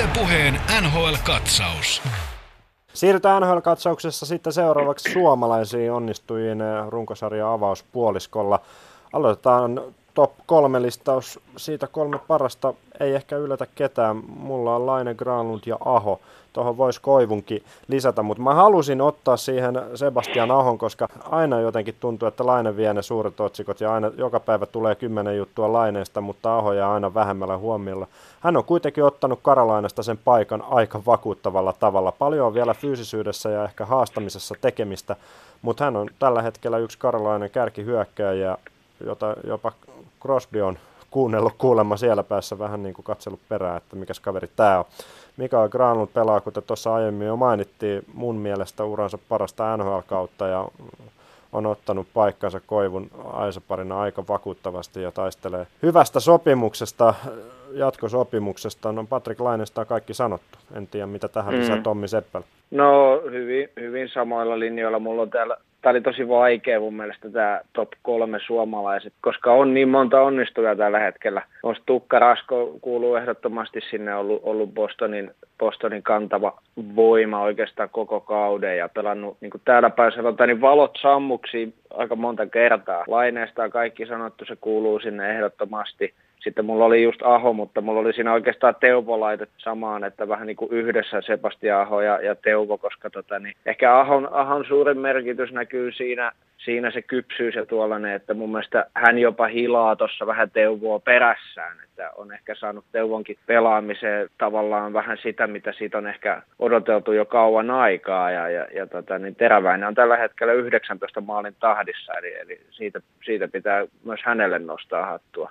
Ylepuheen NHL-katsaus. Siirrytään NHL-katsauksessa sitten seuraavaksi suomalaisiin onnistujiin runkosarja avauspuoliskolla. Aloitetaan top kolme listaus. Siitä kolme parasta ei ehkä yllätä ketään. Mulla on Laine, Granlund ja Aho. Tuohon voisi Koivunkin lisätä, mutta mä halusin ottaa siihen Sebastian Ahon, koska aina jotenkin tuntuu, että Laine vie ne suuret otsikot ja aina joka päivä tulee kymmenen juttua Laineesta, mutta Aho jää aina vähemmällä huomiolla. Hän on kuitenkin ottanut Karalainasta sen paikan aika vakuuttavalla tavalla. Paljon on vielä fyysisyydessä ja ehkä haastamisessa tekemistä, mutta hän on tällä hetkellä yksi Karalainen kärkihyökkäjä, jota jopa Crosby on kuunnellut kuulemma siellä päässä vähän niin kuin katsellut perään, että mikä kaveri tämä on. Mikael Granlund pelaa, kuten tuossa aiemmin jo mainittiin, mun mielestä uransa parasta NHL-kautta ja on ottanut paikkansa Koivun Aisaparina aika vakuuttavasti ja taistelee hyvästä sopimuksesta, jatkosopimuksesta. No Patrick Lainesta on kaikki sanottu. En tiedä, mitä tähän mm. lisää Tommi Seppel. No hyvin, hyvin samoilla linjoilla. Mulla on täällä tämä oli tosi vaikea mun mielestä tämä top kolme suomalaiset, koska on niin monta onnistujaa tällä hetkellä. On Tukka Rasko kuuluu ehdottomasti sinne ollut, ollut Bostonin, Bostonin kantava voima oikeastaan koko kauden ja pelannut niin kuin täällä päin sanotaan, niin valot sammuksi aika monta kertaa. Laineesta on kaikki sanottu, se kuuluu sinne ehdottomasti. Sitten mulla oli just Aho, mutta mulla oli siinä oikeastaan Teuvo laitettu samaan, että vähän niin kuin yhdessä Sebastian Aho ja, ja Teuvo, koska tota, niin ehkä Ahon, Ahon suurin merkitys näkyy siinä, siinä se kypsyys ja tuollainen, että mun mielestä hän jopa hilaa tuossa vähän Teuvoa perässään, että on ehkä saanut Teuvonkin pelaamiseen tavallaan vähän sitä, mitä siitä on ehkä odoteltu jo kauan aikaa, ja, ja, ja tota, niin Teräväinen on tällä hetkellä 19 maalin tahdissa, eli, eli siitä, siitä pitää myös hänelle nostaa hattua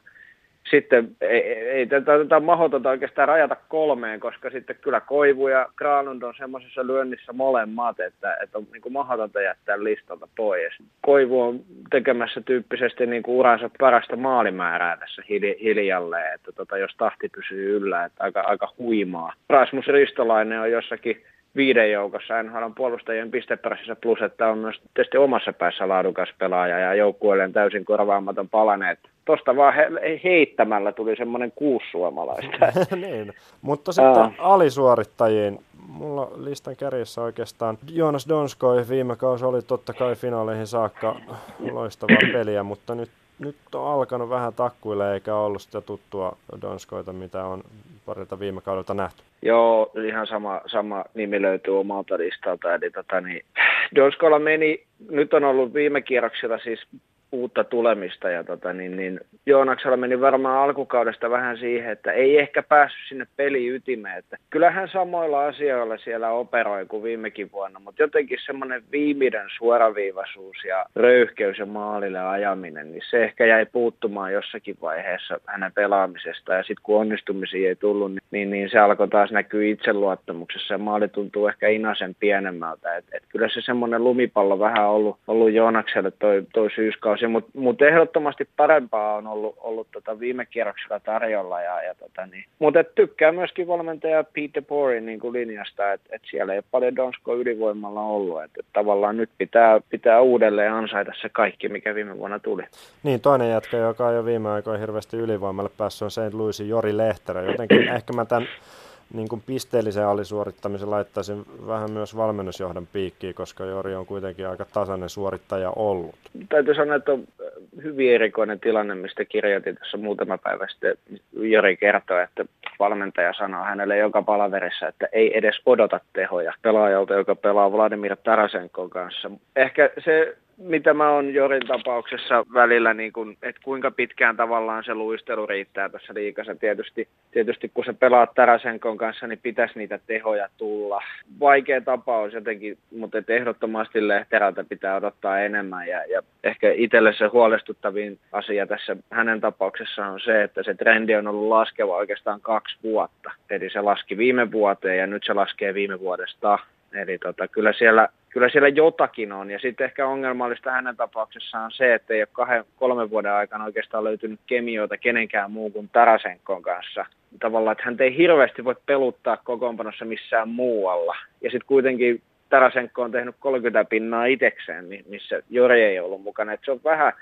sitten ei, ei tätä, tätä mahdotonta oikeastaan rajata kolmeen, koska sitten kyllä Koivu ja Granlund on semmoisessa lyönnissä molemmat, että, että on niin kuin mahdotonta jättää listalta pois. Koivu on tekemässä tyyppisesti niin kuin uransa parasta maalimäärää tässä hiljalleen, että tota, jos tahti pysyy yllä, että aika, aika huimaa. Rasmus Ristolainen on jossakin viiden joukossa NHLn puolustajien pisteperäisessä plus, että on myös tietysti omassa päässä laadukas pelaaja ja joukkueelleen täysin korvaamaton palaneet. Tuosta vaan he, heittämällä tuli semmoinen kuusi suomalaista. niin, mutta sitten Aa. alisuorittajiin. Mulla listan kärjessä oikeastaan Jonas Donskoi viime kausi oli totta kai finaaleihin saakka loistavaa peliä, mutta nyt nyt on alkanut vähän takkuille eikä ollut sitä tuttua Donskoita, mitä on parilta viime kaudelta nähty. Joo, ihan sama, sama nimi löytyy omalta listalta. Eli tota, niin, Donskoilla meni, nyt on ollut viime kierroksilla siis uutta tulemista. Ja tota, niin, niin Joonaksella meni varmaan alkukaudesta vähän siihen, että ei ehkä päässyt sinne peli ytimeen. Että kyllähän samoilla asioilla siellä operoi kuin viimekin vuonna, mutta jotenkin semmoinen viimeinen suoraviivaisuus ja röyhkeys ja maalille ajaminen, niin se ehkä jäi puuttumaan jossakin vaiheessa hänen pelaamisesta. Ja sitten kun onnistumisia ei tullut, niin, niin, niin se alkoi taas näkyä itseluottamuksessa ja maali tuntuu ehkä inasen pienemmältä. Et, et kyllä se semmoinen lumipallo vähän ollut, ollut Joonakselle toi, toi syyskausi vuosi, mutta mut ehdottomasti parempaa on ollut, ollut tota viime kierroksella tarjolla. Ja, ja tota niin. Mutta tykkää myöskin valmentaja Peter Borin niin kuin linjasta, että et siellä ei paljon Donsko ylivoimalla ollut. Että et tavallaan nyt pitää, pitää uudelleen ansaita se kaikki, mikä viime vuonna tuli. Niin, toinen jätkä, joka on jo viime aikoina hirveästi ylivoimalle päässyt, on St. Louisin Jori Lehterä. Jotenkin ehkä mä tämän niin kuin pisteellisen alisuorittamisen laittaisin vähän myös valmennusjohdon piikkiin, koska Jori on kuitenkin aika tasainen suorittaja ollut. Täytyy sanoa, että on hyvin erikoinen tilanne, mistä kirjoitin tässä muutama päivä sitten. Jori kertoi, että valmentaja sanoo hänelle joka palaverissa, että ei edes odota tehoja pelaajalta, joka pelaa Vladimir Tarasenkon kanssa. Ehkä se mitä mä oon Jorin tapauksessa välillä, niin kun, että kuinka pitkään tavallaan se luistelu riittää tässä liikassa. Tietysti, tietysti kun sä pelaat Tarasenkon kanssa, niin pitäisi niitä tehoja tulla. Vaikea tapaus jotenkin, mutta et ehdottomasti Lehterältä pitää odottaa enemmän. Ja, ja ehkä itselle se huolestuttavin asia tässä hänen tapauksessaan on se, että se trendi on ollut laskeva oikeastaan kaksi vuotta. Eli se laski viime vuoteen ja nyt se laskee viime vuodesta. Eli tota, kyllä siellä kyllä siellä jotakin on. Ja sitten ehkä ongelmallista hänen tapauksessaan on se, että ei ole kahden, kolmen vuoden aikana oikeastaan löytynyt kemioita kenenkään muu kuin Tarasenkon kanssa. Tavallaan, että hän ei hirveästi voi peluttaa kokoonpanossa missään muualla. Ja sitten kuitenkin Tarasenko on tehnyt 30 pinnaa itsekseen, missä Jori ei ollut mukana. Et se on vähän,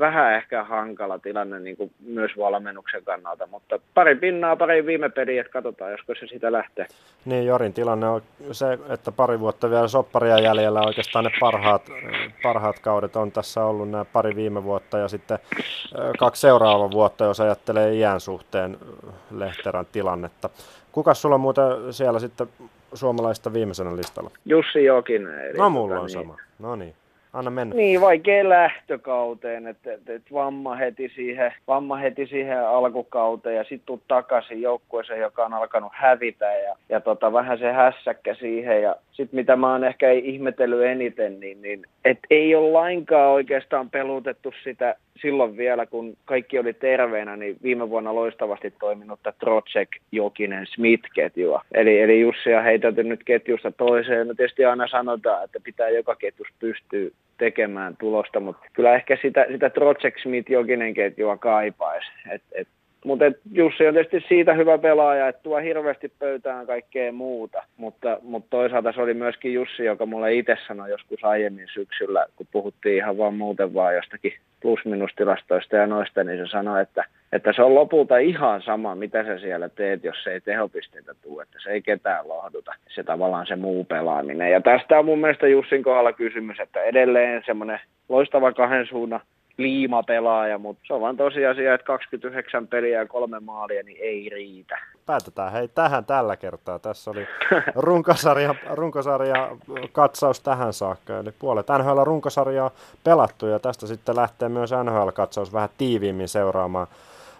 vähän ehkä hankala tilanne niin kuin myös valmennuksen kannalta, mutta pari pinnaa, pari viime peliä, että katsotaan, josko se sitä lähtee. Niin, Jorin tilanne on se, että pari vuotta vielä sopparia jäljellä oikeastaan ne parhaat, parhaat kaudet on tässä ollut nämä pari viime vuotta ja sitten kaksi seuraavaa vuotta, jos ajattelee iän suhteen Lehterän tilannetta. Kuka sulla on muuten siellä sitten suomalaista viimeisenä listalla? Jussi Jokinen. Eli no mulla tota, on niin. sama. No niin. Anna mennä. Niin, vaikea lähtökauteen, että et, et vamma, heti siihen, vamma heti siihen alkukauteen ja sitten tuu takaisin joukkueeseen, joka on alkanut hävitä ja, ja tota, vähän se hässäkkä siihen ja sitten mitä mä oon ehkä ihmetellyt eniten, niin, niin et ei ole lainkaan oikeastaan pelutettu sitä silloin vielä, kun kaikki oli terveenä, niin viime vuonna loistavasti toiminutta Trocek, Jokinen, Smith-ketjua. Eli, eli Jussi on heitelty nyt ketjusta toiseen. No tietysti aina sanotaan, että pitää joka ketjus pystyä tekemään tulosta, mutta kyllä ehkä sitä, sitä Trocek, Smith, Jokinen ketjua kaipaisi. Et, et mutta Jussi on tietysti siitä hyvä pelaaja, että tuo hirveästi pöytään kaikkea muuta, mutta, mutta toisaalta se oli myöskin Jussi, joka mulle itse sanoi joskus aiemmin syksyllä, kun puhuttiin ihan vaan muuten vaan jostakin plus-minus-tilastoista ja noista, niin se sanoi, että, että se on lopulta ihan sama, mitä sä siellä teet, jos ei tehopisteitä tule, että se ei ketään lohduta, se tavallaan se muu pelaaminen. Ja tästä on mun mielestä Jussin kohdalla kysymys, että edelleen semmoinen loistava kahden suunnan liimapelaaja, mutta se on vaan tosiasia, että 29 peliä ja kolme maalia, niin ei riitä. Päätetään hei tähän tällä kertaa. Tässä oli runkosarja, runkosarja katsaus tähän saakka, eli puolet NHL runkosarjaa pelattu ja tästä sitten lähtee myös NHL-katsaus vähän tiiviimmin seuraamaan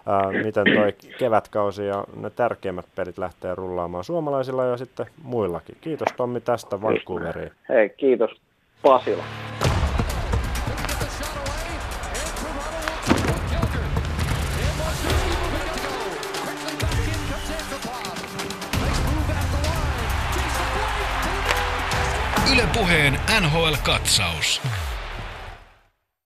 ää, miten toi kevätkausi ja ne tärkeimmät pelit lähtee rullaamaan suomalaisilla ja sitten muillakin. Kiitos Tommi tästä Vancouveriin. Hei, kiitos Pasila. Puheen NHL-katsaus.